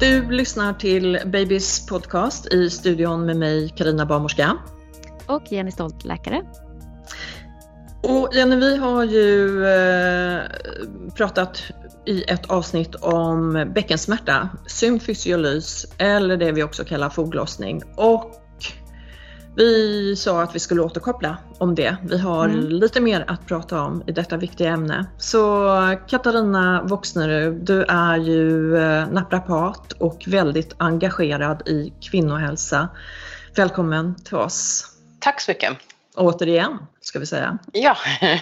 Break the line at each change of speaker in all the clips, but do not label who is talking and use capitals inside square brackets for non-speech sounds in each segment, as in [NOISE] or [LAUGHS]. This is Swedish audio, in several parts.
Du lyssnar till Babys podcast i studion med mig Karina Barnmorska.
Och Jenny Stolt, läkare.
Och Jenny, vi har ju eh, pratat i ett avsnitt om bäckensmärta, symfysiolys eller det vi också kallar foglossning. Och vi sa att vi skulle återkoppla om det. Vi har mm. lite mer att prata om i detta viktiga ämne. Så Katarina Voxnerud, du är ju eh, naprapat och väldigt engagerad i kvinnohälsa. Välkommen till oss.
Tack så mycket.
Återigen, ska vi säga.
Ja. [LAUGHS]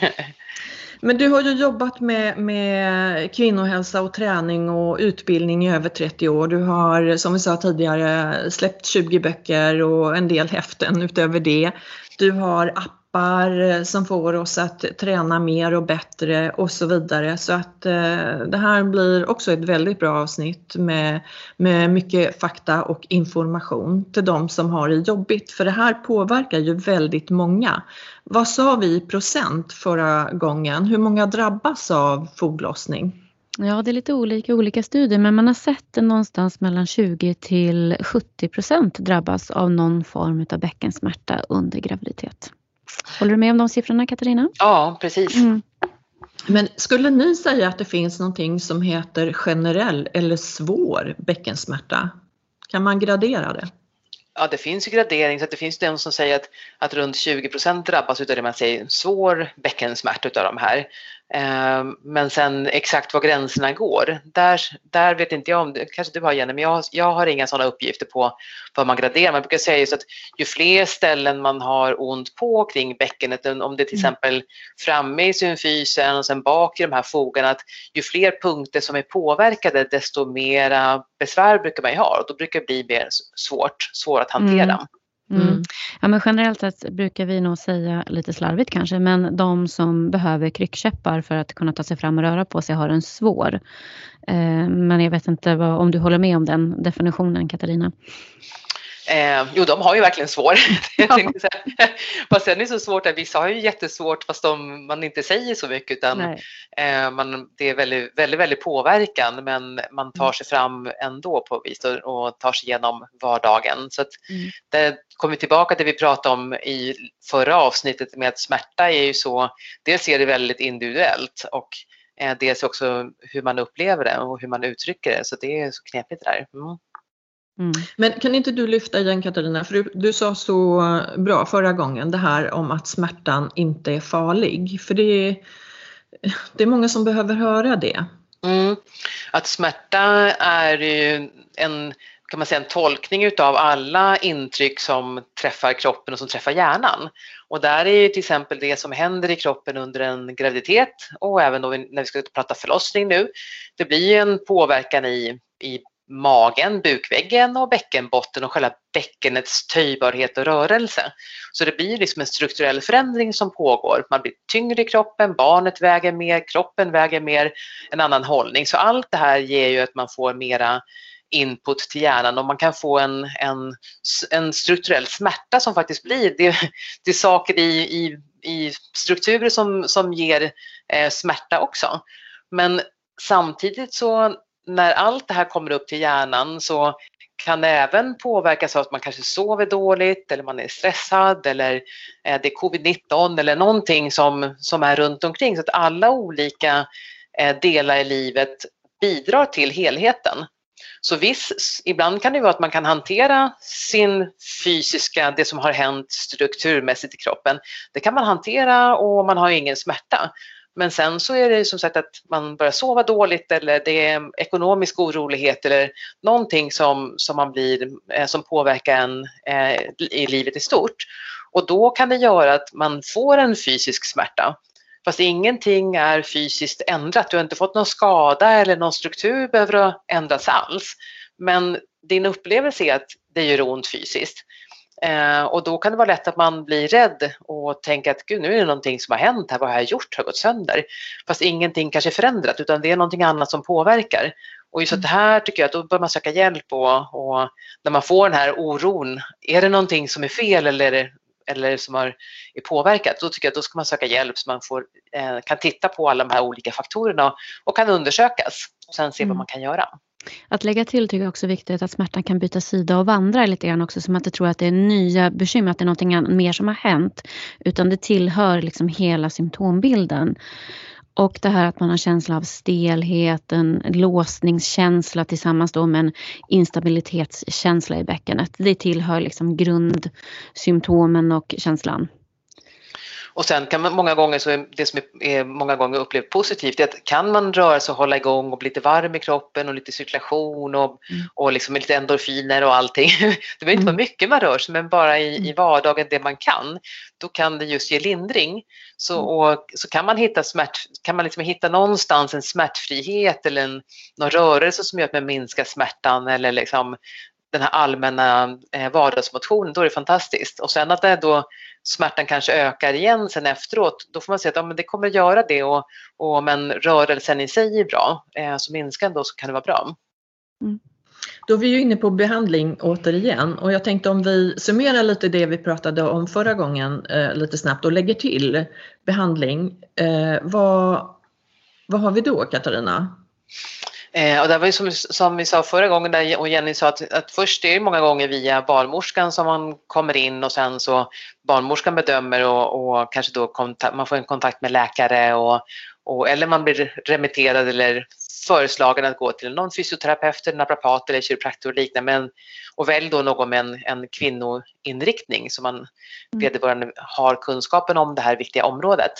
Men du har ju jobbat med, med kvinnohälsa och träning och utbildning i över 30 år. Du har, som vi sa tidigare, släppt 20 böcker och en del häften utöver det. Du har appar som får oss att träna mer och bättre och så vidare. Så att eh, det här blir också ett väldigt bra avsnitt med, med mycket fakta och information till de som har det jobbigt. För det här påverkar ju väldigt många. Vad sa vi i procent förra gången? Hur många drabbas av foglossning?
Ja, det är lite olika olika studier, men man har sett det någonstans mellan 20 till 70 procent drabbas av någon form av bäckensmärta under graviditet. Håller du med om de siffrorna, Katarina?
Ja, precis. Mm.
Men skulle ni säga att det finns någonting som heter generell eller svår bäckensmärta? Kan man gradera det?
Ja, det finns ju gradering, så det finns de som säger att, att runt 20% drabbas av det man säger svår bäckensmärta utav de här. Ehm, men sen exakt var gränserna går, där, där vet inte jag om, det kanske du har Jenny, men jag, jag har inga sådana uppgifter på vad man graderar. Man brukar säga just att ju fler ställen man har ont på kring bäckenet, om det är till mm. exempel framme i symfysen och sen bak i de här fogarna, att ju fler punkter som är påverkade desto mera besvär brukar man ju ha och då brukar det bli mer svårt, svårt att hantera. Mm.
Mm. mm. Ja, men generellt sett brukar vi nog säga, lite slarvigt kanske, men de som behöver kryckkäppar för att kunna ta sig fram och röra på sig har en svår. Eh, men jag vet inte vad, om du håller med om den definitionen, Katarina?
Eh, jo, de har ju verkligen svår. [LAUGHS] [LAUGHS] fast sen är det så svårt att vissa har ju jättesvårt fast de, man inte säger så mycket utan eh, man, det är väldigt, väldigt, väldigt påverkan men man tar mm. sig fram ändå på vis och, och tar sig igenom vardagen. Så att mm. det kommer tillbaka till det vi pratade om i förra avsnittet med att smärta är ju så, dels är det väldigt individuellt och eh, dels också hur man upplever det och hur man uttrycker det så det är så knepigt det där. Mm.
Mm. Men kan inte du lyfta igen Katarina, för du, du, sa så bra förra gången det här om att smärtan inte är farlig. För det, det är många som behöver höra det.
Mm. Att smärta är ju en, kan man säga, en tolkning utav alla intryck som träffar kroppen och som träffar hjärnan. Och där är ju till exempel det som händer i kroppen under en graviditet och även då när vi ska prata förlossning nu. Det blir en påverkan i, i magen, bukväggen och bäckenbotten och själva bäckenets töjbarhet och rörelse. Så det blir liksom en strukturell förändring som pågår. Man blir tyngre i kroppen, barnet väger mer, kroppen väger mer, en annan hållning. Så allt det här ger ju att man får mera input till hjärnan och man kan få en, en, en strukturell smärta som faktiskt blir, det, det är saker i, i, i strukturer som, som ger eh, smärta också. Men samtidigt så när allt det här kommer upp till hjärnan så kan det även påverkas av att man kanske sover dåligt eller man är stressad eller eh, det är covid-19 eller någonting som, som är runt omkring. Så att alla olika eh, delar i livet bidrar till helheten. Så visst, ibland kan det vara att man kan hantera sin fysiska, det som har hänt strukturmässigt i kroppen. Det kan man hantera och man har ingen smärta. Men sen så är det som sagt att man börjar sova dåligt eller det är ekonomisk orolighet eller någonting som, som, man blir, eh, som påverkar en eh, i livet i stort. Och då kan det göra att man får en fysisk smärta. Fast ingenting är fysiskt ändrat. Du har inte fått någon skada eller någon struktur behöver ändras alls. Men din upplevelse är att det gör ont fysiskt. Eh, och då kan det vara lätt att man blir rädd och tänker att gud nu är det någonting som har hänt här, vad har jag gjort, har gått sönder? Fast ingenting kanske är förändrat utan det är någonting annat som påverkar. Och just att det här tycker jag att då bör man söka hjälp och, och när man får den här oron, är det någonting som är fel eller, eller som har, är påverkat, då tycker jag att då ska man söka hjälp så man får, eh, kan titta på alla de här olika faktorerna och kan undersökas och sen se mm. vad man kan göra.
Att lägga till tycker jag också är viktigt att smärtan kan byta sida och vandra lite grann också. så man inte tror att det är nya bekymmer, att det är någonting mer som har hänt. Utan det tillhör liksom hela symptombilden. Och det här att man har känsla av stelhet, en låsningskänsla tillsammans då med en instabilitetskänsla i bäckenet. Det tillhör liksom grundsymptomen och känslan.
Och sen kan man många gånger, så är det som är, många gånger upplevt positivt, är att kan man röra sig och hålla igång och bli lite varm i kroppen och lite cirkulation och, mm. och liksom lite endorfiner och allting. [LAUGHS] Det behöver inte vara mm. mycket man rör sig men bara i, i mm. vardagen det man kan, då kan det just ge lindring. Så, mm. och, så kan man hitta smärt, kan man liksom hitta någonstans en smärtfrihet eller en, någon rörelse som gör att man minskar smärtan eller liksom den här allmänna eh, vardagsmotionen, då är det fantastiskt. Och sen att det då smärtan kanske ökar igen sen efteråt, då får man se att ja, men det kommer göra det och, och men rörelsen i sig är bra, eh, så minskar den då så kan det vara bra.
Mm. Då är vi ju inne på behandling återigen och jag tänkte om vi summerar lite det vi pratade om förra gången eh, lite snabbt och lägger till behandling. Eh, vad, vad har vi då Katarina?
Eh, och det var ju som, som vi sa förra gången där, och Jenny sa att, att först är det många gånger via barnmorskan som man kommer in och sen så barnmorskan bedömer och, och kanske då kontakt, man får en kontakt med läkare och, och, eller man blir remitterad eller föreslagen att gå till någon fysioterapeut, naprapat eller kiropraktor och liknande. Men, och välj då någon med en, en kvinnoinriktning så man mm. vederbörande har kunskapen om det här viktiga området.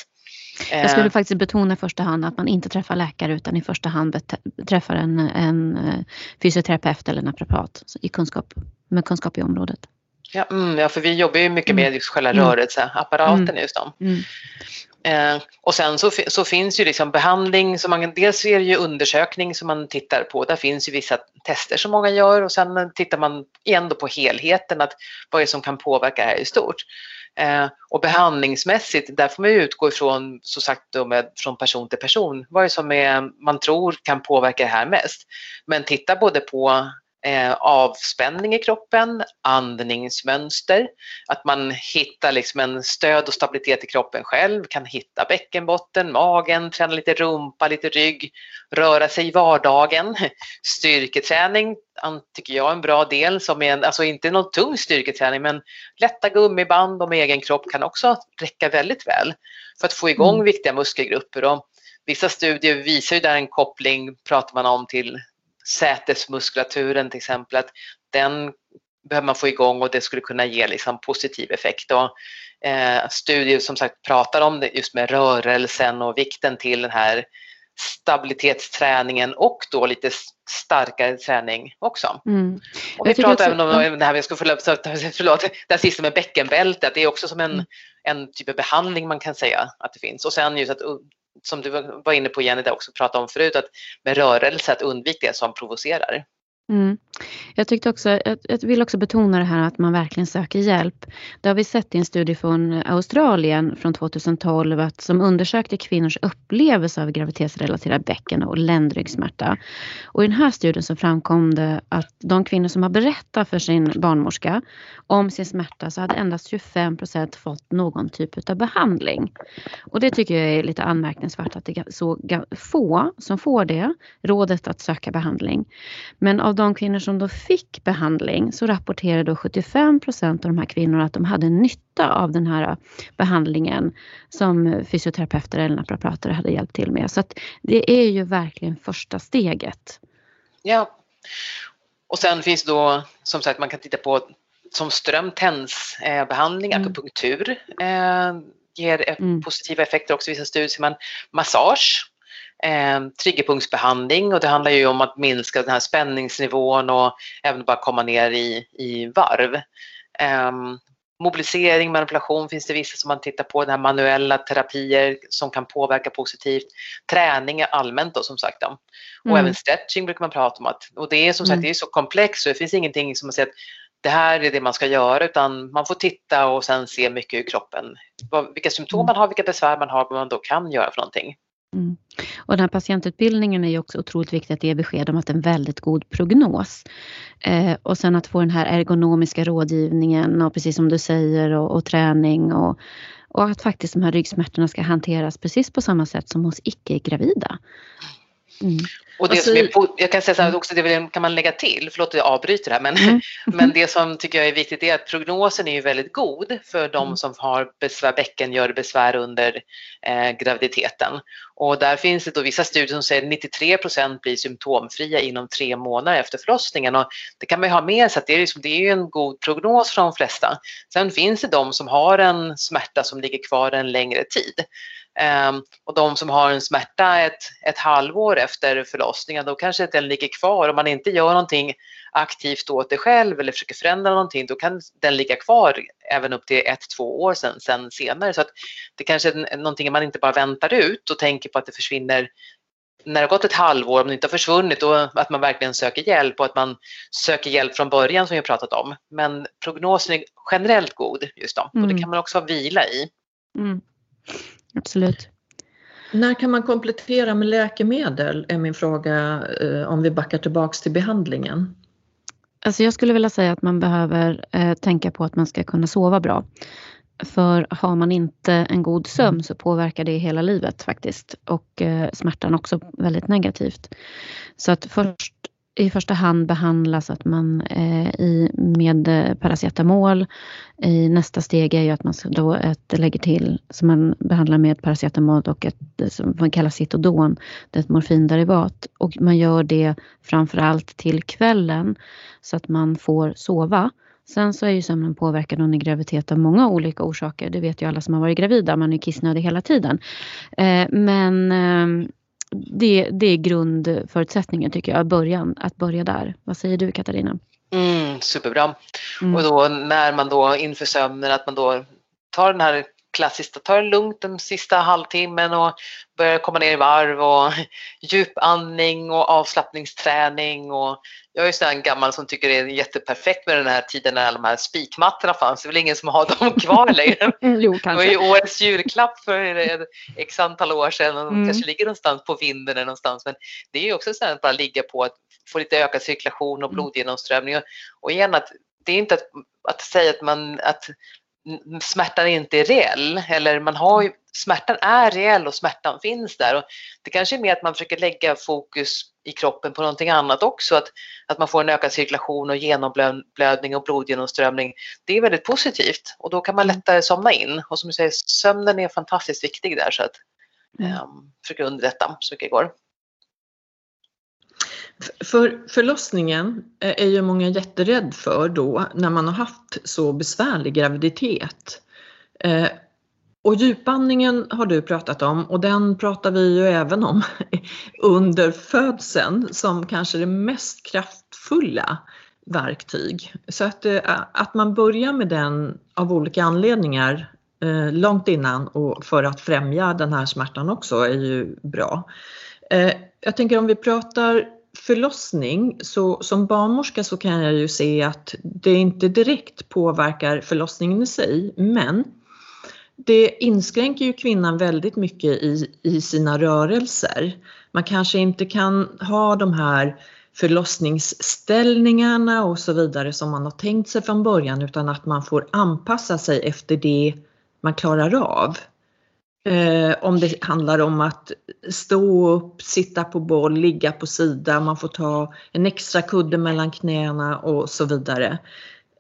Jag skulle eh. faktiskt betona i första hand att man inte träffar läkare utan i första hand träffar en, en eh, fysioterapeut eller naprapat i kunskap, med kunskap i området.
Ja, mm, ja, för vi jobbar ju mycket med just själva mm. rörelseapparaten mm. just då. Mm. Eh, och sen så, så, finns ju liksom behandling, så man, dels är det ju undersökning som man tittar på, där finns ju vissa tester som många gör och sen tittar man igen då på helheten, att vad är det som kan påverka det här i stort. Eh, och behandlingsmässigt, där får man utgå ifrån, så sagt då med, från person till person, vad är som är, man tror kan påverka det här mest. Men titta både på eh, avspänning i kroppen, andningsmönster, att man hittar liksom en stöd och stabilitet i kroppen själv, kan hitta bäckenbotten, magen, träna lite rumpa, lite rygg, röra sig i vardagen. [LAUGHS] Styrketräning tycker jag är en bra del, som är en, alltså inte någon tung styrketräning men lätta gummiband om egen kropp kan också räcka väldigt väl för att få igång mm. viktiga muskelgrupper. Och vissa studier visar ju där en koppling, pratar man om, till sätesmuskulaturen till exempel, att den behöver man få igång och det skulle kunna ge liksom positiv effekt. Och, eh, studier som sagt pratar om det just med rörelsen och vikten till den här stabilitetsträningen och då lite starkare träning också. Mm. Och vi pratar även om ja. det här, jag ska förlåt, [LAUGHS] förlåt, det här sista med bäckenbältet, det är också som en, mm. en typ av behandling man kan säga att det finns. Och sen just att, som du var inne på Jenny, det också pratade om förut, att med rörelse att undvika det som provocerar.
Mm. Jag tyckte också, jag vill också betona det här att man verkligen söker hjälp. Det har vi sett i en studie från Australien från 2012 att, som undersökte kvinnors upplevelse av graviditetsrelaterad bäcken och ländryggsmärta. Och i den här studien så framkom det att de kvinnor som har berättat för sin barnmorska om sin smärta så hade endast 25 procent fått någon typ av behandling. Och det tycker jag är lite anmärkningsvärt att det är så få som får det rådet att söka behandling. Men av de kvinnor som då fick behandling så rapporterade 75 procent av de här kvinnorna att de hade nytta av den här behandlingen som fysioterapeuter eller naprapater hade hjälpt till med. Så att det är ju verkligen första steget.
Ja, och sen finns då som sagt man kan titta på som strömtensbehandling, mm. akupunktur eh, ger mm. positiva effekter också i vissa studier. Man, massage eh, triggerpunktsbehandling och det handlar ju om att minska den här spänningsnivån och även bara komma ner i, i varv. Eh, mobilisering, manipulation finns det vissa som man tittar på, den här manuella terapier som kan påverka positivt. Träning allmänt då som sagt. Då. Och mm. även stretching brukar man prata om. Att, och det är som sagt mm. det är så komplext så det finns ingenting som man säger att det här är det man ska göra utan man får titta och sen se mycket ur kroppen. Vilka symptom mm. man har, vilka besvär man har, vad man då kan göra för någonting.
Mm. Och den här patientutbildningen är ju också otroligt viktig att ge besked om att det är en väldigt god prognos. Eh, och sen att få den här ergonomiska rådgivningen och precis som du säger och, och träning och, och att faktiskt de här ryggsmärtorna ska hanteras precis på samma sätt som hos icke-gravida.
Mm. Och det som är, jag kan säga så här mm. också, det kan man lägga till, förlåt att jag avbryter här, men, mm. [LAUGHS] men det som tycker jag är viktigt är att prognosen är ju väldigt god för de mm. som har besvär, bäckengörbesvär under eh, graviditeten. Och där finns det då vissa studier som säger att 93 procent blir symptomfria inom tre månader efter förlossningen och det kan man ju ha med sig att det är, liksom, det är en god prognos för de flesta. Sen finns det de som har en smärta som ligger kvar en längre tid. Um, och de som har en smärta ett, ett halvår efter förlossningen, då kanske den ligger kvar. Om man inte gör någonting aktivt åt det själv eller försöker förändra någonting, då kan den ligga kvar även upp till ett, två år sen, sen senare. Så att det kanske är någonting man inte bara väntar ut och tänker på att det försvinner när det har gått ett halvår, om det inte har försvunnit, då att man verkligen söker hjälp och att man söker hjälp från början som vi har pratat om. Men prognosen är generellt god just då mm. och det mm. kan man också vila i. Mm.
Absolut.
När kan man komplettera med läkemedel är min fråga eh, om vi backar tillbaks till behandlingen.
Alltså jag skulle vilja säga att man behöver eh, tänka på att man ska kunna sova bra. För har man inte en god sömn så påverkar det hela livet faktiskt och eh, smärtan också väldigt negativt. Så att först i första hand behandlas att man eh, i, med paracetamol. I nästa steg är ju att man då ett, lägger till, som man behandlar med paracetamol och ett som man kallar Citodon, det är ett morfinderivat. Och man gör det framförallt till kvällen så att man får sova. Sen så är ju sömnen påverkad under graviditet av många olika orsaker. Det vet ju alla som har varit gravida, man är kissnödig hela tiden. Eh, men eh, det, det är grundförutsättningen tycker jag, början, att börja där. Vad säger du Katarina?
Mm, superbra. Mm. Och då när man då inför sömnen att man då tar den här klassiskt, tar det lugnt den sista halvtimmen och börjar komma ner i varv och [LAUGHS] djupandning och avslappningsträning och jag är sån en gammal som tycker det är jätteperfekt med den här tiden när de här spikmattorna fanns. Det är väl ingen som har [LAUGHS] dem kvar längre. [LAUGHS] jo, kanske. Det var ju årets julklapp för x antal år sedan och de mm. kanske ligger någonstans på vinden eller någonstans. Men det är ju också så att bara ligga på att få lite ökad cirkulation och mm. blodgenomströmning. Och igen att det är inte att, att säga att, man, att smärtan inte är reell. Eller man har ju, smärtan är reell och smärtan finns där. Och det kanske är mer att man försöker lägga fokus i kroppen på någonting annat också, att, att man får en ökad cirkulation och genomblödning och blodgenomströmning. Det är väldigt positivt. Och då kan man mm. lättare somna in. Och som du säger, sömnen är fantastiskt viktig där. Så att um, försöka underlätta så mycket det går.
För förlossningen eh, är ju många jätterädd för då när man har haft så besvärlig graviditet. Eh, och djupandningen har du pratat om och den pratar vi ju även om [LAUGHS] under födseln som kanske det mest kraftfulla verktyg. Så att, eh, att man börjar med den av olika anledningar eh, långt innan och för att främja den här smärtan också är ju bra. Eh, jag tänker om vi pratar förlossning, så som barnmorska så kan jag ju se att det inte direkt påverkar förlossningen i sig, men det inskränker ju kvinnan väldigt mycket i, i sina rörelser. Man kanske inte kan ha de här förlossningsställningarna och så vidare som man har tänkt sig från början utan att man får anpassa sig efter det man klarar av. Eh, om det handlar om att stå upp, sitta på boll, ligga på sida, man får ta en extra kudde mellan knäna och så vidare.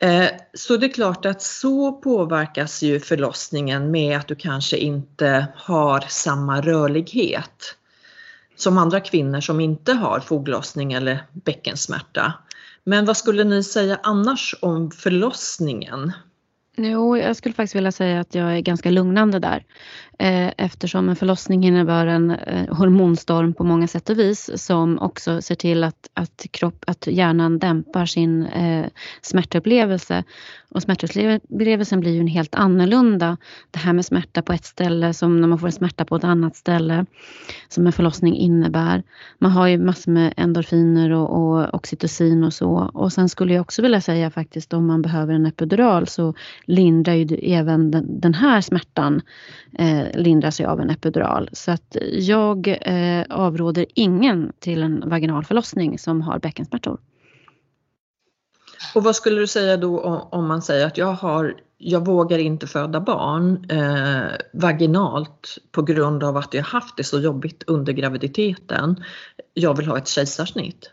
Eh, så det är klart att så påverkas ju förlossningen med att du kanske inte har samma rörlighet som andra kvinnor som inte har foglossning eller bäckensmärta. Men vad skulle ni säga annars om förlossningen?
Jo, jag skulle faktiskt vilja säga att jag är ganska lugnande där. Eh, eftersom en förlossning innebär en eh, hormonstorm på många sätt och vis som också ser till att, att, kropp, att hjärnan dämpar sin eh, smärtupplevelse. Och smärtupplevelsen blir ju en helt annorlunda. Det här med smärta på ett ställe som när man får en smärta på ett annat ställe som en förlossning innebär. Man har ju massor med endorfiner och, och oxytocin och så. Och sen skulle jag också vilja säga faktiskt om man behöver en epidural så lindrar ju även den, den här smärtan eh, lindras ju av en epidural. Så att jag eh, avråder ingen till en vaginal förlossning som har bäckensmärtor.
Och vad skulle du säga då om man säger att jag, har, jag vågar inte föda barn eh, vaginalt på grund av att jag haft det så jobbigt under graviditeten. Jag vill ha ett kejsarsnitt.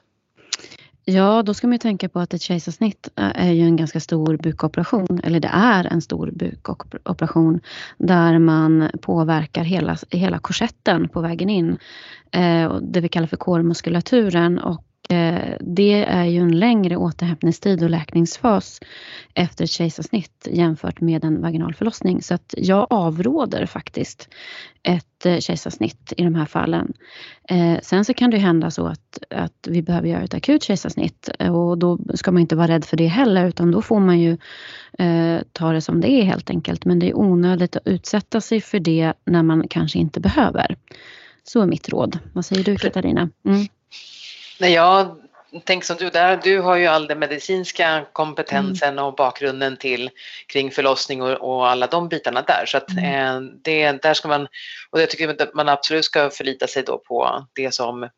Ja, då ska man ju tänka på att ett kejsarsnitt eh, är ju en ganska stor bukoperation, eller det är en stor bukoperation där man påverkar hela, hela korsetten på vägen in. Eh, det vi kallar för kårmuskulaturen och det är ju en längre återhämtningstid och läkningsfas efter ett kejsarsnitt jämfört med en vaginal förlossning. Så att jag avråder faktiskt ett eh, kejsarsnitt i de här fallen. Eh, sen så kan det hända så att, att vi behöver göra ett akut kejsarsnitt och då ska man inte vara rädd för det heller utan då får man ju ta det som det är helt enkelt. Men det är onödigt att utsätta sig för det när man kanske inte behöver. Så är mitt råd. Vad säger du Katarina? Mm.
Nej, jag tänker som du, där, du har ju all den medicinska kompetensen mm. och bakgrunden till kring förlossning och, och, alla de bitarna där. Så att mm. eh, det, där ska man, och jag tycker att man absolut ska förlita sig då på det som eh,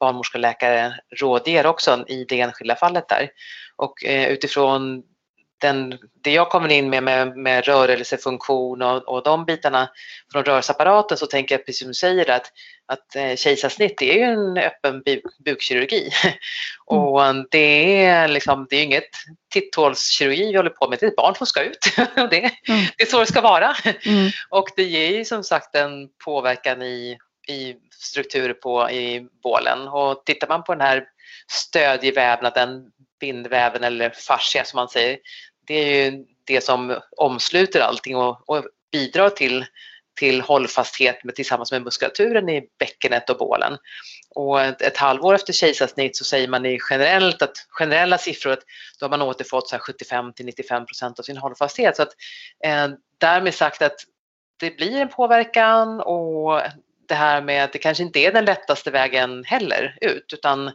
barnmorska och läkare rådger också i det enskilda fallet där. Och eh, utifrån den, det jag kommer in med, med, med rörelsefunktion och, och de bitarna från rörelseapparaten så tänker jag precis som du säger att, att eh, kejsarsnitt är ju en öppen buk, bukkirurgi. [LAUGHS] Mm. och det är, liksom, det är inget titthålskirurgi vi håller på med, det är ett barn som ska ut. [LAUGHS] det, mm. det är så det ska vara. Mm. [LAUGHS] och det ger ju som sagt en påverkan i, i strukturer på, i bålen. Och tittar man på den här stödjevävnaden, bindväven eller fascia som man säger, det är ju det som omsluter allting och, och bidrar till, till hållfasthet med, tillsammans med muskulaturen i bäckenet och bålen. Och ett, ett halvår efter kejsarsnitt så säger man i generellt att, generella siffror att då har man återfått så 75 till 95 procent av sin hållfasthet. Så att, eh, därmed sagt att det blir en påverkan och det här med att det kanske inte är den lättaste vägen heller ut utan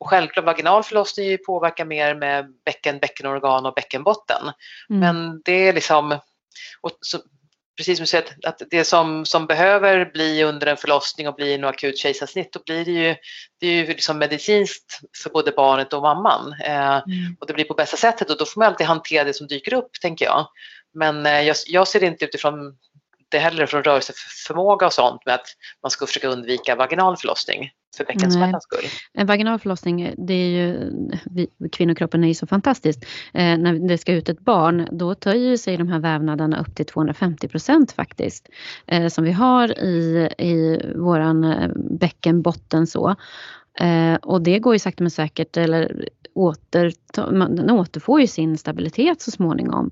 och självklart vaginal förlossning påverkar mer med bäcken, bäckenorgan och bäckenbotten. Mm. Men det är liksom, så, precis som du säger, att det som, som behöver bli under en förlossning och bli en akut kejsarsnitt, då blir det ju, det är ju liksom medicinskt för både barnet och mamman. Eh, mm. Och det blir på bästa sättet och då får man alltid hantera det som dyker upp, tänker jag. Men eh, jag, jag ser det inte utifrån det heller från rörelseförmåga och sånt med att man ska försöka undvika vaginal förlossning för bäckensmärtans skull.
En vaginal förlossning, det är ju, vi, kvinnokroppen är ju så fantastisk. Eh, när det ska ut ett barn, då töjer sig de här vävnaderna upp till 250 procent faktiskt. Eh, som vi har i, i våran eh, bäckenbotten så. Eh, och det går ju sakta men säkert, eller åter, den återfår ju sin stabilitet så småningom.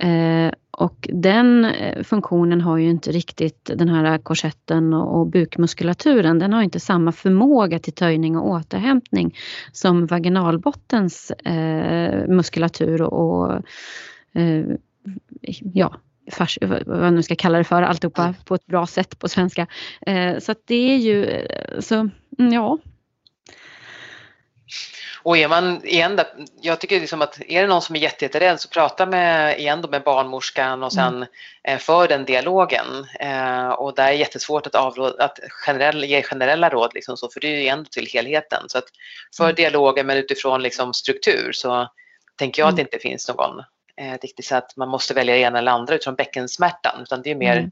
Eh, och den eh, funktionen har ju inte riktigt den här korsetten och bukmuskulaturen. Den har inte samma förmåga till töjning och återhämtning som vaginalbottens eh, muskulatur och, eh, ja, fars, vad man nu ska kalla det för, alltihopa på ett bra sätt på svenska. Eh, så att det är ju, eh, så mm, ja,
och är man igen där, jag tycker liksom att är det någon som är jätterädd så prata med, igen då med barnmorskan och sen mm. för den dialogen. Eh, och där är jättesvårt att, avråd, att generell, ge generella råd, liksom så, för det är ju ändå till helheten. Så att för mm. dialogen men utifrån liksom struktur så tänker jag att det inte finns någon eh, riktigt så att man måste välja det ena eller andra utifrån bäckensmärtan utan det är mer mm.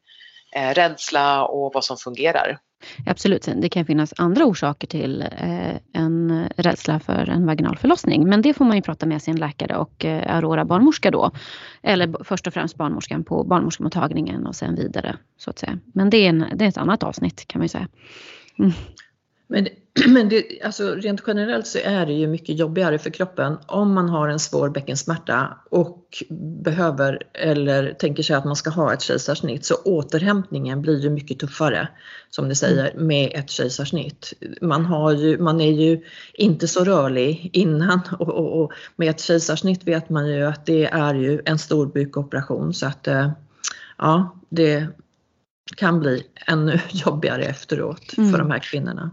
eh, rädsla och vad som fungerar.
Absolut, det kan finnas andra orsaker till eh, en rädsla för en vaginal förlossning. Men det får man ju prata med sin läkare och eh, Aurora barnmorska då. Eller först och främst barnmorskan på barnmorskemottagningen och sen vidare. så att säga. Men det är, en, det är ett annat avsnitt kan man ju säga. Mm.
Men, [CLEARS THROAT] men det, alltså rent generellt så är det ju mycket jobbigare för kroppen om man har en svår bäckensmärta och behöver eller tänker sig att man ska ha ett kejsarsnitt så återhämtningen blir ju mycket tuffare som ni säger mm. med ett kejsarsnitt. Man, har ju, man är ju inte så rörlig innan [LAUGHS] och, och, och med ett kejsarsnitt vet man ju att det är ju en stor bukoperation så att eh, ja, det kan bli ännu [LAUGHS] jobbigare efteråt mm. för de här kvinnorna.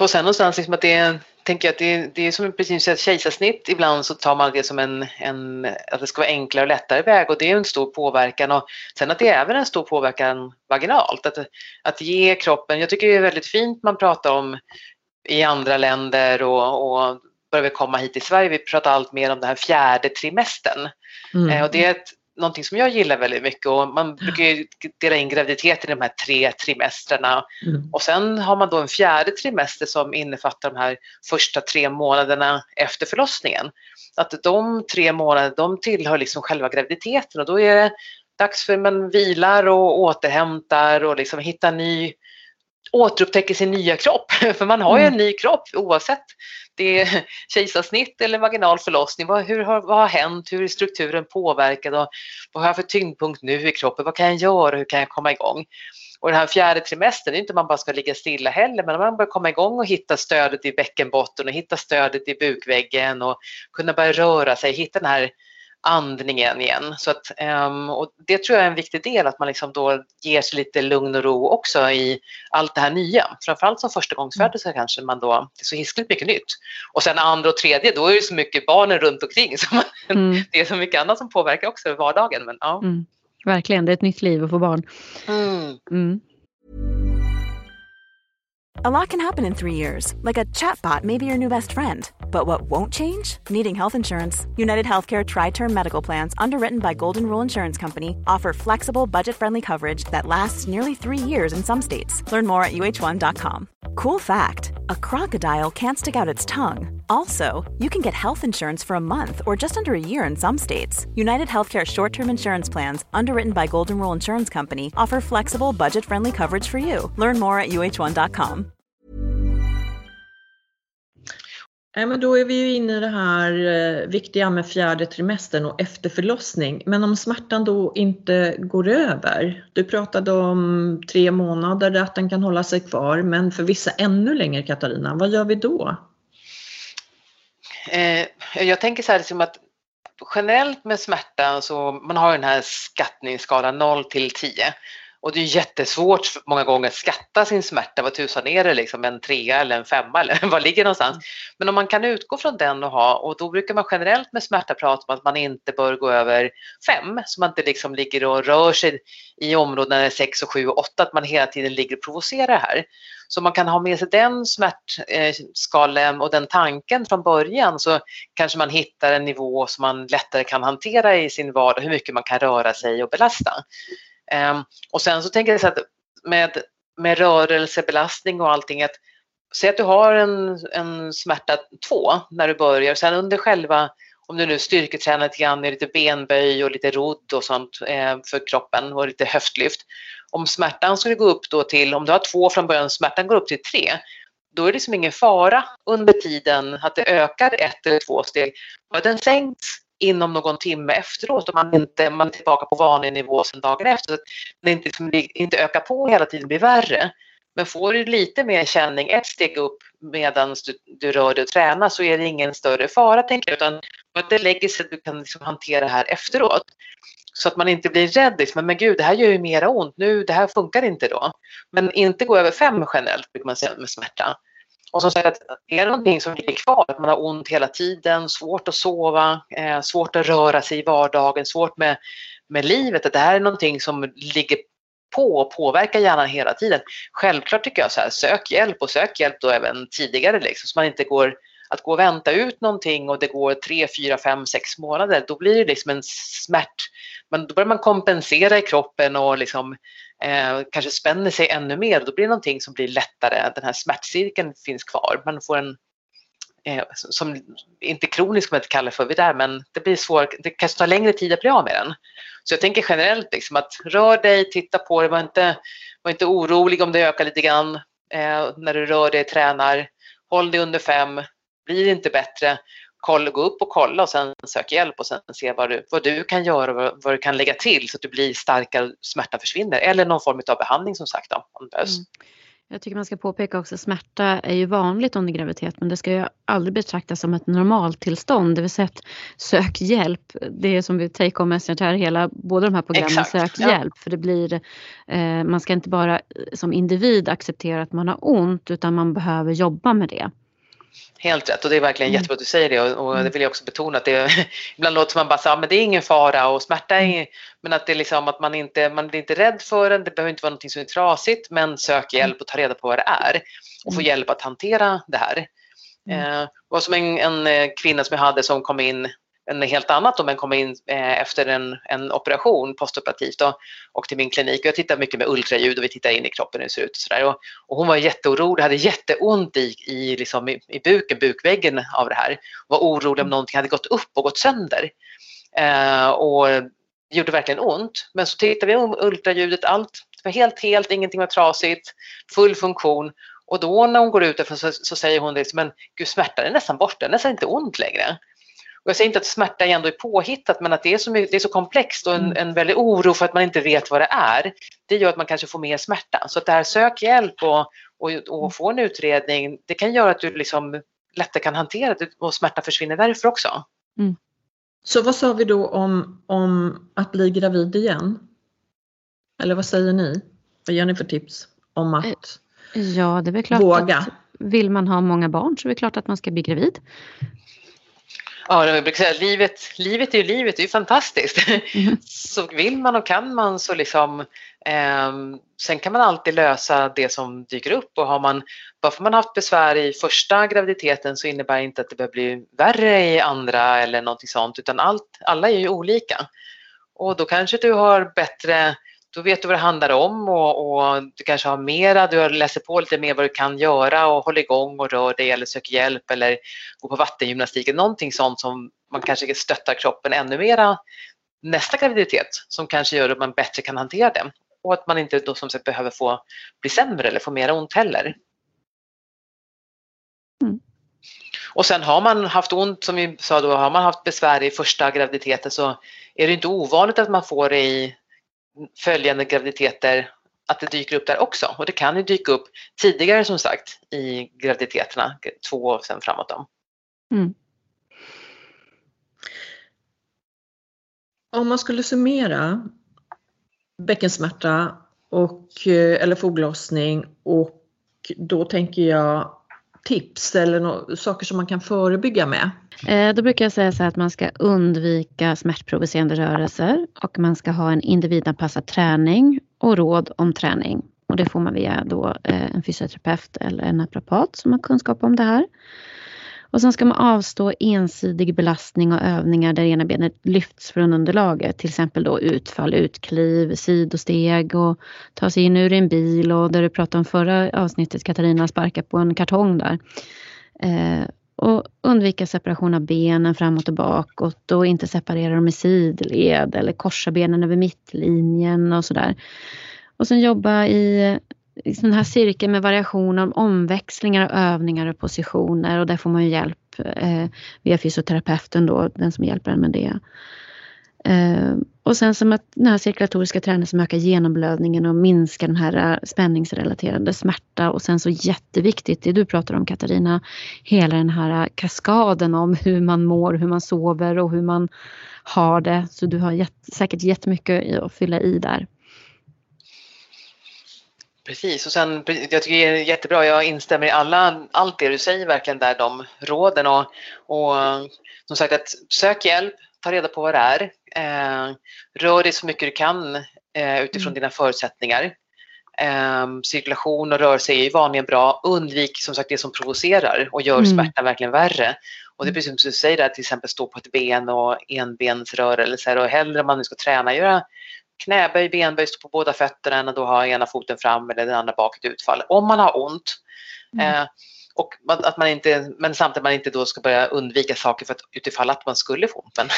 Och sen någonstans liksom att det är, tänker jag att det, det är som precis ett kejsarsnitt. Ibland så tar man det som en, en, att det ska vara enklare och lättare väg och det är en stor påverkan. Och sen att det är även en stor påverkan vaginalt. Att, att ge kroppen, jag tycker det är väldigt fint man pratar om i andra länder och, och börjar vi komma hit till Sverige. Vi pratar allt mer om den här fjärde trimestern. Mm. Eh, och det är ett någonting som jag gillar väldigt mycket och man brukar ju dela in graviditeten i de här tre trimestrarna mm. och sen har man då en fjärde trimester som innefattar de här första tre månaderna efter förlossningen. Att de tre månaderna de tillhör liksom själva graviditeten och då är det dags för man vilar och återhämtar och liksom hittar ny återupptäcker sin nya kropp. [LAUGHS] För man har ju en mm. ny kropp oavsett det är [LAUGHS] kejsarsnitt eller vaginal förlossning. Vad, hur har, vad har hänt? Hur är strukturen påverkad? Och vad har jag för tyngdpunkt nu i kroppen? Vad kan jag göra? Hur kan jag komma igång? Och den här fjärde trimestern, det är inte man bara ska ligga stilla heller, men man börjar komma igång och hitta stödet i bäckenbotten och hitta stödet i bukväggen och kunna börja röra sig, hitta den här andningen igen. Så att, um, och det tror jag är en viktig del, att man liksom då ger sig lite lugn och ro också i allt det här nya. Framförallt som förstagångsföderska mm. kanske man då, det är så hiskligt mycket nytt. Och sen andra och tredje, då är det så mycket barnen runt omkring. Så man, mm. [LAUGHS] Det är så mycket annat som påverkar också vardagen. Men, ja. Mm.
Verkligen, det är ett nytt liv att få barn.
A lot can happen in three years, like a chatbot may be your new best friend. But what won't change? Needing health insurance. United Healthcare Tri Term Medical Plans, underwritten by Golden Rule Insurance Company, offer flexible, budget friendly coverage that lasts nearly three years in some states. Learn more at uh1.com. Cool fact a crocodile can't stick out its tongue. Also, you can get health insurance for a month or just under a year in some states. United Healthcare short term insurance plans, underwritten by Golden Rule Insurance Company, offer flexible, budget friendly coverage for you. Learn more at uh1.com.
Ja, men då är vi ju inne i det här eh, viktiga med fjärde trimestern och efterförlossning. Men om smärtan då inte går över. Du pratade om tre månader att den kan hålla sig kvar, men för vissa ännu längre Katarina, vad gör vi då?
Eh, jag tänker så här liksom att generellt med smärta så man har den här skattningsskalan 0 till 10 och det är jättesvårt många gånger att skatta sin smärta. Vad tusan är det liksom en trea eller en femma eller [LAUGHS] var ligger någonstans? Mm. Men om man kan utgå från den och ha och då brukar man generellt med smärta prata om att man inte bör gå över fem så man inte liksom ligger och rör sig i områdena sex och sju och åtta att man hela tiden ligger och provocerar här. Så man kan ha med sig den smärtskalan och den tanken från början så kanske man hittar en nivå som man lättare kan hantera i sin vardag, hur mycket man kan röra sig och belasta. Ehm, och sen så tänker jag så att med, med rörelsebelastning och allting att säg att du har en, en smärta 2 när du börjar, sen under själva om du nu styrketränar lite grann med lite benböj och lite rodd och sånt eh, för kroppen och lite höftlyft. Om smärtan skulle gå upp då till, om du har två från början, smärtan går upp till tre, då är det liksom ingen fara under tiden att det ökar ett eller två steg. Att den sänks inom någon timme efteråt och man inte man är tillbaka på vanlig nivå sen dagen efter. Så att det inte, liksom, inte ökar på hela tiden blir värre. Men får du lite mer känning ett steg upp medan du, du rör dig och tränar så är det ingen större fara tänker jag utan att det lägger sig att du kan liksom hantera det här efteråt. Så att man inte blir rädd, liksom, men gud det här gör ju mera ont nu, det här funkar inte då. Men inte gå över fem generellt brukar man säga med smärta. Och som sagt, är det någonting som ligger kvar, att man har ont hela tiden, svårt att sova, eh, svårt att röra sig i vardagen, svårt med, med livet, att det här är någonting som ligger på och påverkar hjärnan hela tiden. Självklart tycker jag så här, sök hjälp och sök hjälp då även tidigare liksom, så man inte går att gå och vänta ut någonting och det går tre, fyra, fem, sex månader, då blir det liksom en smärt... Men då börjar man kompensera i kroppen och liksom, eh, kanske spänner sig ännu mer. Då blir det någonting som blir lättare. Den här smärtcirkeln finns kvar. Man får en eh, som inte kronisk som inte kallar för det där, men det blir svårt. Det kanske tar längre tid att bli av med den. Så jag tänker generellt liksom att rör dig, titta på det, var inte, var inte orolig om det ökar lite grann eh, när du rör dig, tränar. Håll dig under fem, blir det inte bättre, kolla, gå upp och kolla och sen sök hjälp och sen se vad du, vad du kan göra och vad, du kan lägga till så att du blir starkare och smärtan försvinner. Eller någon form av behandling som sagt då, om det behövs. Mm.
Jag tycker man ska påpeka också att smärta är ju vanligt under graviditet men det ska ju aldrig betraktas som ett normaltillstånd. Det vill säga att sök hjälp. Det är som vi take home message här hela, båda de här programmen, Exakt, sök ja. hjälp. För det blir, eh, man ska inte bara som individ acceptera att man har ont utan man behöver jobba med det.
Helt rätt och det är verkligen mm. jättebra att du säger det och, och det mm. vill jag också betona att det [LAUGHS] ibland låter som man bara säger men det är ingen fara och smärta är mm. ingen, men att det är liksom att man inte, man blir inte rädd för den, det behöver inte vara någonting som är trasigt men sök hjälp och ta reda på vad det är och få hjälp att hantera det här. Mm. Eh, och som en, en, eh, kvinna som jag hade som kom in en helt annat om en kommer in eh, efter en, en operation postoperativt och, och till min klinik. Och jag tittar mycket med ultraljud och vi tittar in i kroppen hur det ser ut och sådär. Och, och, hon var jätteorolig, hade jätteont i, i, liksom i, i buken, bukväggen av det här. Var orolig om någonting hade gått upp och gått sönder. Eh, och det gjorde verkligen ont. Men så tittade vi på ultraljudet, allt var helt helt, ingenting var trasigt, full funktion. Och då när hon går ut därifrån så, så säger hon det, men gud smärtan är nästan borta, nästan inte ont längre. Och jag säger inte att smärta ändå är påhittat men att det är så, det är så komplext och en, mm. en väldig oro för att man inte vet vad det är. Det gör att man kanske får mer smärta. Så att det här sök hjälp och, och, och mm. få en utredning, det kan göra att du liksom lättare kan hantera det och smärtan försvinner därför också. Mm.
Så vad sa vi då om, om att bli gravid igen? Eller vad säger ni? Vad ger ni för tips om att
ja, det är väl klart våga? Att vill man ha många barn så är det klart att man ska bli gravid.
Ja, jag brukar säga livet, livet är ju livet, det är ju fantastiskt. Mm. [LAUGHS] Så vill man och kan man så liksom eh, Sen kan man alltid lösa det som dyker upp och har man, bara för man haft besvär i första graviditeten så innebär det inte att det behöver bli värre i andra eller någonting sånt utan allt, alla är ju olika. Och då kanske du har bättre då vet du vad det handlar om och, och, du kanske har mera, du läser på lite mer vad du kan göra och håller igång och rör dig eller söker hjälp eller går på vattengymnastik, någonting sånt som man kanske stöttar kroppen ännu mera nästa graviditet som kanske gör att man bättre kan hantera det och att man inte då som sagt behöver få bli sämre eller få mera ont heller. Mm. Och sen har man haft ont, som vi sa då, har man haft besvär i första graviditeten så är det inte ovanligt att man får det i följande graviditeter att det dyker upp där också. Och det kan ju dyka upp tidigare som sagt i graviditeterna, två år sen framåt. Då. Mm.
Om man skulle summera bäckensmärta och, eh, eller foglossning och då tänker jag tips eller no saker som man kan förebygga med?
Eh, då brukar jag säga så här att man ska undvika smärtprovocerande rörelser och man ska ha en individanpassad träning och råd om träning. Och det får man via då eh, en fysioterapeut eller en naprapat som har kunskap om det här. Och sen ska man avstå ensidig belastning och övningar där ena benet lyfts från underlaget. Till exempel då utfall, utkliv, sidosteg och ta sig in ur en bil och där du pratade om förra avsnittet Katarina sparka på en kartong där. Eh, och undvika separation av benen framåt och bakåt och inte separera dem i sidled eller korsa benen över mittlinjen och sådär. Och sen jobba i den här cirkeln med variationer, omväxlingar, övningar och positioner och där får man ju hjälp eh, via fysioterapeuten då, den som hjälper en med det. Eh, och sen som att den här cirkulatoriska träningen som ökar genomblödningen och minskar den här eh, spänningsrelaterade smärta och sen så jätteviktigt det du pratar om Katarina, hela den här eh, kaskaden om hur man mår, hur man sover och hur man har det. Så du har jätt, säkert jättemycket att fylla i där.
Precis, och sen jag tycker det är jättebra, jag instämmer i alla, allt det du säger verkligen där, de råden och, och som sagt att sök hjälp, ta reda på vad det är, eh, rör dig så mycket du kan eh, utifrån mm. dina förutsättningar. Eh, cirkulation och rörelse är ju vanligen bra, undvik som sagt det som provocerar och gör mm. smärtan verkligen värre. Och det är precis som du säger, att till exempel stå på ett ben och enbensrörelser och hellre om man nu ska träna göra knäböj, benböj, stå på båda fötterna att då ha ena foten fram eller den andra bak ett utfall. Om man har ont. Mm. Eh, och att man inte, men samtidigt man inte då ska börja undvika saker för att utifall att man skulle få ont.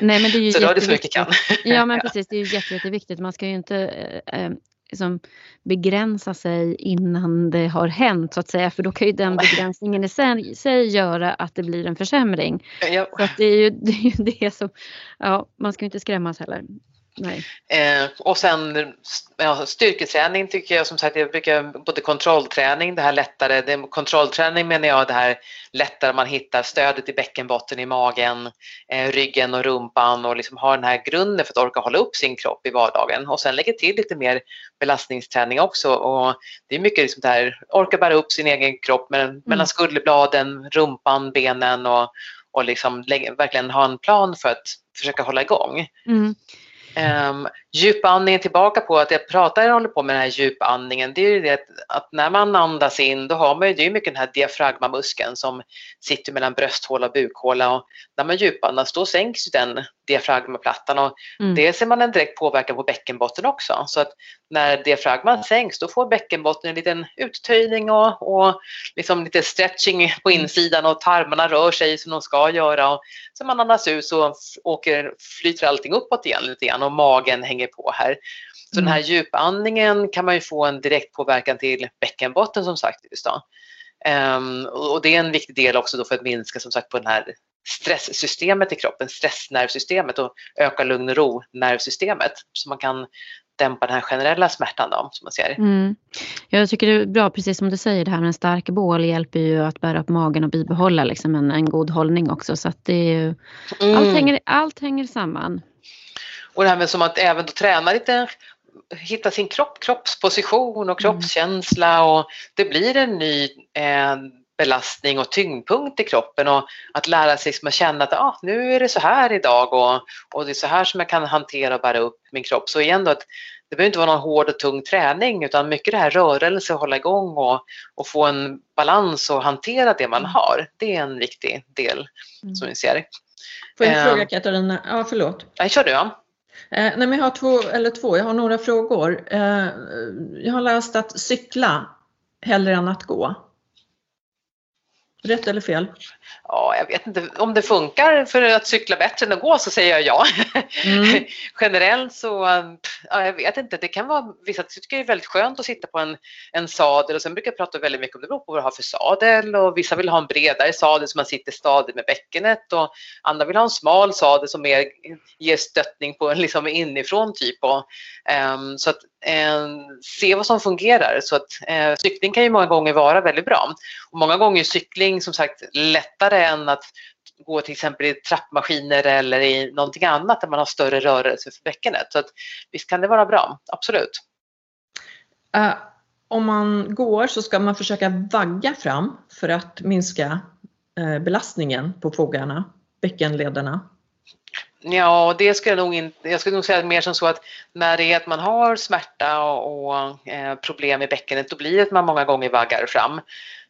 Nej, men det är ju [LAUGHS]
så rör det så mycket kan. [LAUGHS]
Ja men precis, det är ju jätte, jätteviktigt. Man ska ju inte eh, eh, liksom begränsa sig innan det har hänt så att säga. För då kan ju den begränsningen i sig, göra att det blir en försämring. Ja. Så det är ju [LAUGHS] det, är ju det som, ja man ska ju inte skrämmas heller.
Eh, och sen ja, styrketräning tycker jag som sagt, jag brukar både kontrollträning, det här lättare, det, kontrollträning menar jag det här lättare man hittar stödet i bäckenbotten, i magen, eh, ryggen och rumpan och liksom har den här grunden för att orka hålla upp sin kropp i vardagen och sen lägger till lite mer belastningsträning också och det är mycket liksom det här, orka bära upp sin egen kropp mellan, mm. mellan skulderbladen, rumpan, benen och, och liksom verkligen ha en plan för att försöka hålla igång. Mm. Um, djupandningen tillbaka på att jag pratar och håller på med den här djupandningen, det är ju det att när man andas in då har man ju, det är mycket den här diafragmamuskeln som sitter mellan brösthåla och bukhåla. Och när man djupandas då sänks ju den diafragmaplattan och mm. det ser man en direkt påverkan på bäckenbotten också. Så att när diafragman sänks då får bäckenbotten en liten uttöjning och, och liksom lite stretching på mm. insidan och tarmarna rör sig som de ska göra. Och så man andas ut så åker, flyter allting uppåt igen lite grann och magen hänger på här. Så den här mm. djupandningen kan man ju få en direkt påverkan till bäckenbotten som sagt. Just då. Um, och det är en viktig del också då för att minska som sagt på den här stresssystemet i kroppen, stressnervsystemet och öka lugn och ro nervsystemet så man kan dämpa den här generella smärtan då, som man ser. Mm.
Jag tycker det är bra, precis som du säger, det här med en stark bål hjälper ju att bära upp magen och bibehålla liksom en, en god hållning också. Så att det är ju, mm. allt, hänger, allt hänger samman.
Och det här med som att även då träna lite hitta sin kropp, kroppsposition och mm. kroppskänsla och det blir en ny eh, belastning och tyngdpunkt i kroppen och att lära sig att känna att ah, nu är det så här idag och, och det är så här som jag kan hantera och bära upp min kropp. Så igen då att det behöver inte vara någon hård och tung träning utan mycket det här rörelse, hålla igång och, och få en balans och hantera det man mm. har. Det är en viktig del mm. som vi ser.
Får jag fråga Katarina? Ja, förlåt.
Nej, kör du. Ja.
Eh, nej, men jag har två, eller två, jag har några frågor. Eh, jag har läst att cykla hellre än att gå. Rätt eller fel?
Ja, jag vet inte om det funkar för att cykla bättre än att gå så säger jag ja. Mm. [LAUGHS] Generellt så, ja, jag vet inte, det kan vara, vissa tycker det är väldigt skönt att sitta på en, en sadel och sen brukar jag prata väldigt mycket om det beror på vad du har för sadel och vissa vill ha en bredare sadel så man sitter stadigt med bäckenet och andra vill ha en smal sadel som mer ger stöttning på liksom inifrån typ. Och, um, så att um, se vad som fungerar så att uh, cykling kan ju många gånger vara väldigt bra. Och många gånger är cykling som sagt lättare än att gå till exempel i trappmaskiner eller i någonting annat där man har större rörelse för bäckenet. Så att, visst kan det vara bra, absolut.
Uh, om man går så ska man försöka vagga fram för att minska uh, belastningen på fogarna, bäckenlederna.
Ja, det skulle jag nog inte, jag skulle nog säga mer som så att när det är att man har smärta och, och eh, problem i bäckenet då blir det att man många gånger vaggar fram.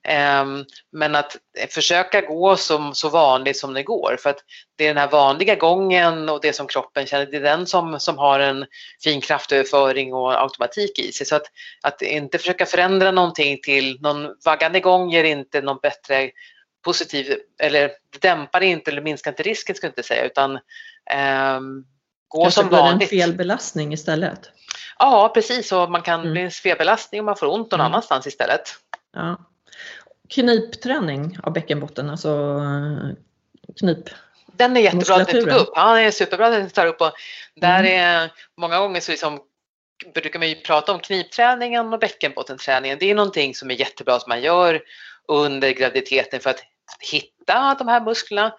Ehm, men att försöka gå som, så vanligt som det går för att det är den här vanliga gången och det som kroppen känner, det är den som, som har en fin kraftöverföring och automatik i sig. Så att, att inte försöka förändra någonting till någon vaggande gång ger inte någon bättre positiv, eller dämpar inte eller minskar inte risken ska jag inte säga utan um, gå
Kanske
som vanligt.
en fel belastning istället?
Ja, precis. Och man kan mm. bli en feberbelastning och man får ont någon mm. annanstans istället.
Ja. Knipträning av bäckenbotten, alltså eh, knip.
Den är jättebra att du tog upp. Ja, den är superbra att du tar upp. Och där mm. är många gånger så liksom brukar man ju prata om knipträningen och bäckenbottenträningen. Det är någonting som är jättebra som man gör under graviditeten för att hitta de här musklerna.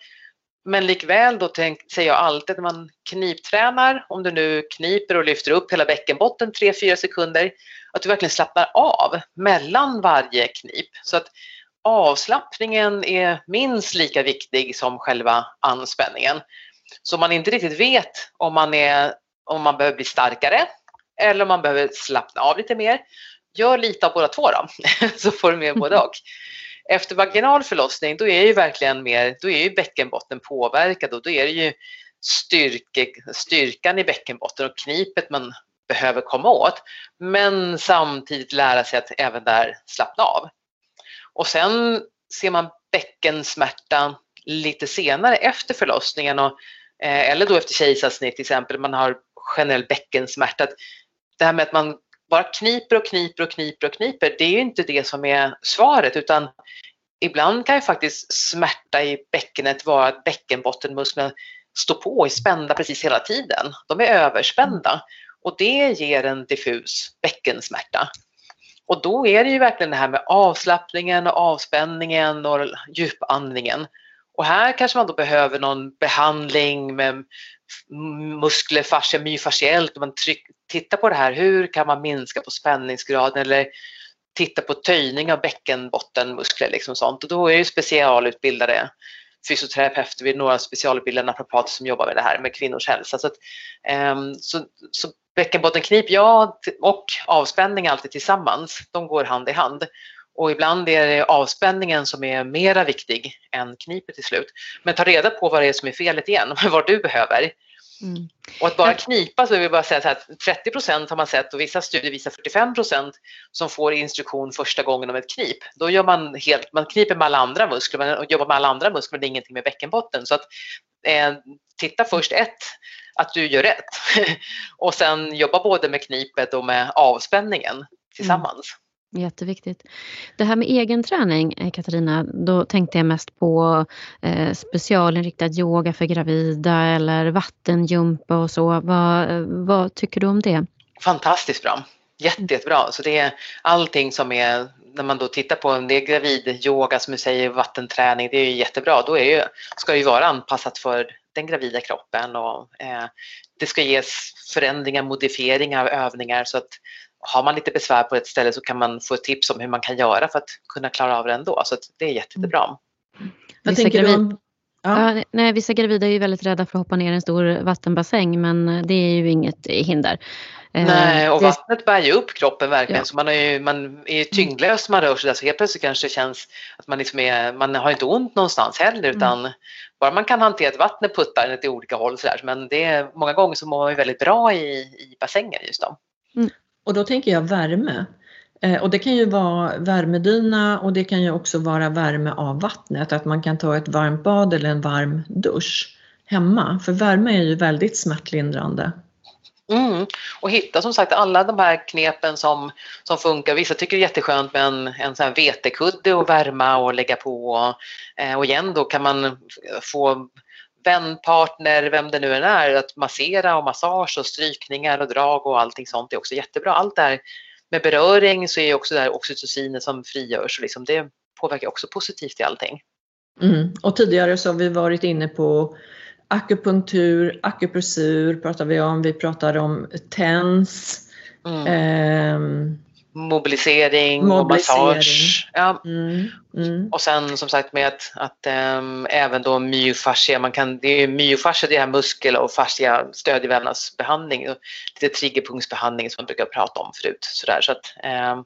Men likväl då tänk, säger jag alltid när man kniptränar, om du nu kniper och lyfter upp hela bäckenbotten 3-4 sekunder, att du verkligen slappnar av mellan varje knip. Så att avslappningen är minst lika viktig som själva anspänningen. Så om man inte riktigt vet om man, är, om man behöver bli starkare eller om man behöver slappna av lite mer, gör lite av båda två då, [LAUGHS] så får du med både och. Efter vaginal förlossning då är ju verkligen mer, då är ju bäckenbotten påverkad och då är det ju styrke, styrkan i bäckenbotten och knipet man behöver komma åt. Men samtidigt lära sig att även där slappna av. Och sen ser man bäckensmärta lite senare efter förlossningen och, eh, eller då efter kejsarsnitt till exempel, man har generell bäckensmärta. Det här med att man bara kniper och kniper och kniper och kniper, det är ju inte det som är svaret utan ibland kan ju faktiskt smärta i bäckenet vara att bäckenbottenmusklerna står på och är spända precis hela tiden. De är överspända och det ger en diffus bäckensmärta. Och då är det ju verkligen det här med avslappningen och avspänningen och djupandningen. Och här kanske man då behöver någon behandling med muskler, fascia, myofasciellt. Man tittar på det här, hur kan man minska på spänningsgraden eller titta på töjning av bäckenbottenmuskler liksom sånt. Och då är det specialutbildade fysioterapeuter, vi är några specialutbildade naprapater som jobbar med det här med kvinnors hälsa. Så, att, um, så, så bäckenbottenknip, ja, och avspänning alltid tillsammans. De går hand i hand. Och ibland är det avspänningen som är mera viktig än knipet till slut. Men ta reda på vad det är som är felet igen, [LAUGHS] vad du behöver. Mm. Och att bara knipa så vill jag bara säga så här, 30 procent har man sett och vissa studier visar 45 procent som får instruktion första gången om ett knip. Då gör man helt, man kniper med alla andra muskler man jobbar med alla andra muskler men det är ingenting med bäckenbotten. Så att eh, titta först ett, att du gör rätt [LAUGHS] och sen jobba både med knipet och med avspänningen tillsammans. Mm.
Jätteviktigt. Det här med egen träning, eh, Katarina, då tänkte jag mest på eh, specialinriktad yoga för gravida eller vattenjumpa och så. Vad, vad tycker du om det?
Fantastiskt bra. Jätte, jättebra. Så det är allting som är, när man då tittar på det är gravidyoga som du säger, vattenträning, det är ju jättebra. Då är ju, ska ju vara anpassat för den gravida kroppen och eh, det ska ges förändringar, modifieringar av övningar så att har man lite besvär på ett ställe så kan man få tips om hur man kan göra för att kunna klara av det ändå. Så det är jättebra.
Mm. Vissa, gravid... ja. Ja, nej, vissa gravida är ju väldigt rädda för att hoppa ner i en stor vattenbassäng men det är ju inget hinder.
Eh, nej, och vattnet bär ju upp kroppen verkligen. Ja. Så man är ju man är tyngdlös när man rör sig där. Så helt plötsligt kanske det känns att man, liksom är, man har inte ont någonstans heller. Utan mm. bara man kan hantera att vattnet puttar åt olika håll. Så där. Men det är, många gånger så mår man ju väldigt bra i, i bassängen just då.
Mm. Och då tänker jag värme. Eh, och det kan ju vara värmedyna och det kan ju också vara värme av vattnet, att man kan ta ett varmt bad eller en varm dusch hemma. För värme är ju väldigt smärtlindrande.
Mm. Och hitta som sagt alla de här knepen som, som funkar. Vissa tycker det är jätteskönt med en, en sån här vetekudde och värma och lägga på. Och, och igen då kan man få vänpartner, vem det nu än är, att massera och massage och strykningar och drag och allting sånt är också jättebra. Allt det här med beröring så är också det här oxytocinet som frigörs och liksom det påverkar också positivt i allting.
Mm. Och tidigare så har vi varit inne på akupunktur, akupressur pratar vi om, vi pratar om TENS, mm.
eh, mobilisering, mobilisering, och massage. Ja. Mm, mm. Och sen som sagt med att, att äm, även då myofascia, man kan, det är myofascia, det här muskel och fascia stödjevävnadsbehandling, lite triggerpunktsbehandling som man brukar prata om förut. Sådär, så att, äm,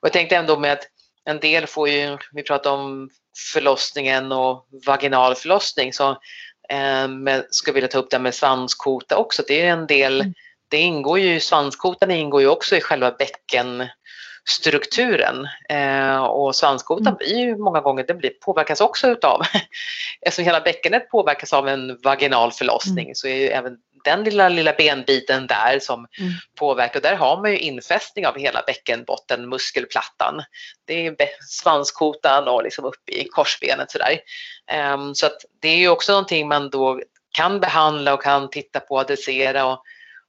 och jag tänkte ändå med att en del får ju, vi pratar om förlossningen och vaginal förlossning, så äm, ska vilja ta upp det med svanskota också. Det är en del mm det ingår ju, svanskotan ingår ju också i själva bäckenstrukturen eh, och svanskotan mm. blir ju många gånger, den blir, påverkas också utav, [LAUGHS] eftersom hela bäckenet påverkas av en vaginal förlossning mm. så är ju även den lilla, lilla benbiten där som
Mm.
påverkar. Där har man ju infästning av hela bäckenbotten, muskelplattan. Det är svanskotan och liksom upp i korsbenet sådär. Ehm, så att det är ju också någonting man då kan behandla och kan titta på, adressera och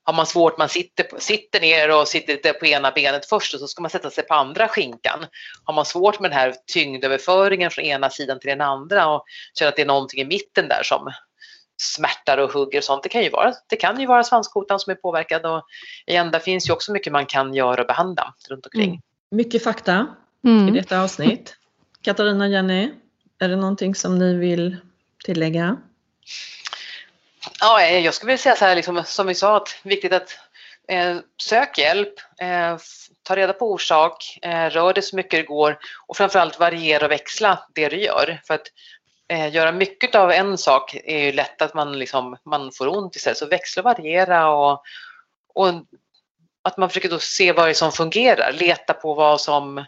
har man svårt, man sitter, sitter ner och sitter lite på ena benet först och så ska man sätta sig på andra skinkan. Har man svårt med den här tyngdöverföringen från ena sidan till den andra och känner att det är någonting i mitten där som smärtar och hugger och sånt. Det kan ju vara, det kan ju vara svanskotan som är påverkad och igen, där finns ju också mycket man kan göra och behandla runt omkring.
Mm. Mycket fakta i
Mm.
detta avsnitt. Katarina, Jenny, är det någonting som ni vill tillägga?
Ja, eh, jag skulle vilja säga så här, liksom, som vi sa, att viktigt att eh, sök hjälp, eh, ta reda på orsak, eh, rör dig så mycket det går och framförallt variera och växla det du gör. För att eh, göra mycket av en sak är ju lätt att man, liksom, man får ont istället. Så växla och variera och, och att man försöker då se vad det är som fungerar, leta på vad som,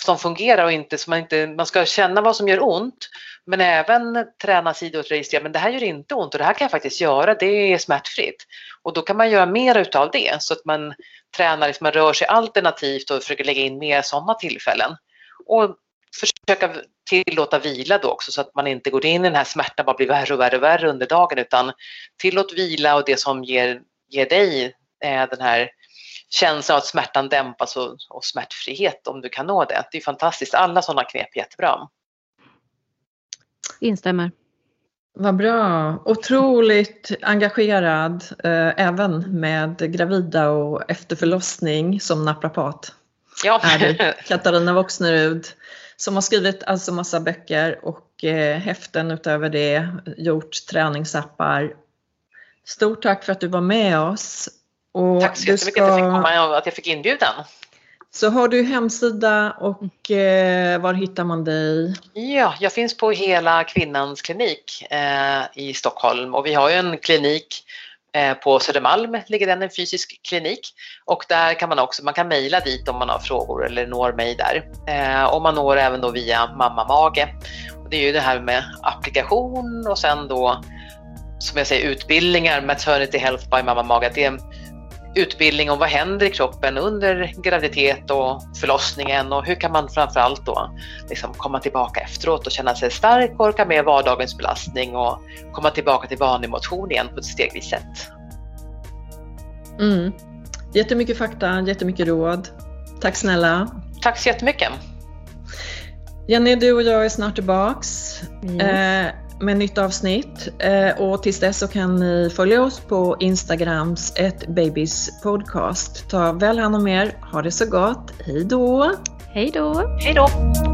som fungerar och inte så man inte, man ska känna vad som gör ont men även träna sidor men det här gör inte ont och det här kan jag faktiskt göra, det är smärtfritt. Och då kan man göra mer utav det så att man tränar, liksom, man rör sig alternativt och försöker lägga in mer sådana tillfällen. Och försöka tillåta vila då också så att man inte går in i den här smärtan och bara blir värre och värre och värre under dagen utan tillåt vila och det som ger, ger dig eh, den här känslan av att smärtan dämpas och, och smärtfrihet om du kan nå det. Det är fantastiskt, alla sådana knep är jättebra.
Instämmer.
Vad bra! Otroligt engagerad eh, även med gravida och efter förlossning som naprapat.
Ja,
är du, [LAUGHS] Katarina Voxnerud, som har skrivit alltså massa böcker och eh, häften utöver det, gjort träningsappar. Stort tack för att du var med oss. Och
Tack så jättemycket att jag fick komma och att jag fick inbjudan.
Så har du hemsida och eh, var hittar man dig?
Ja, jag finns på Hela Kvinnans klinik eh, i Stockholm och vi har ju en klinik eh, på Södermalm, ligger den, en fysisk klinik. Och där kan man också, man kan mejla dit om man har frågor eller når mig där. Eh, och man når även då via Mamma Mage. Och det är ju det här med applikation och sen då som jag säger utbildningar, Maternity Health by Mamma Mage. Det är en utbildning om vad händer i kroppen under graviditet och förlossningen och hur kan man framförallt då liksom komma tillbaka efteråt och känna sig stark och orka med vardagens belastning och komma tillbaka till vanlig motion igen på ett stegvis sätt.
Mm. Jättemycket fakta, jättemycket råd. Tack snälla.
Tack så jättemycket.
Jenny, du och jag är snart tillbaks
Yes.
eh, med nytt avsnitt. Eh, och tills dess så kan ni följa oss på Instagrams ett babys podcast. Ta väl hand om er. Ha det så gott. Hej då!
Hej då!
Hej då!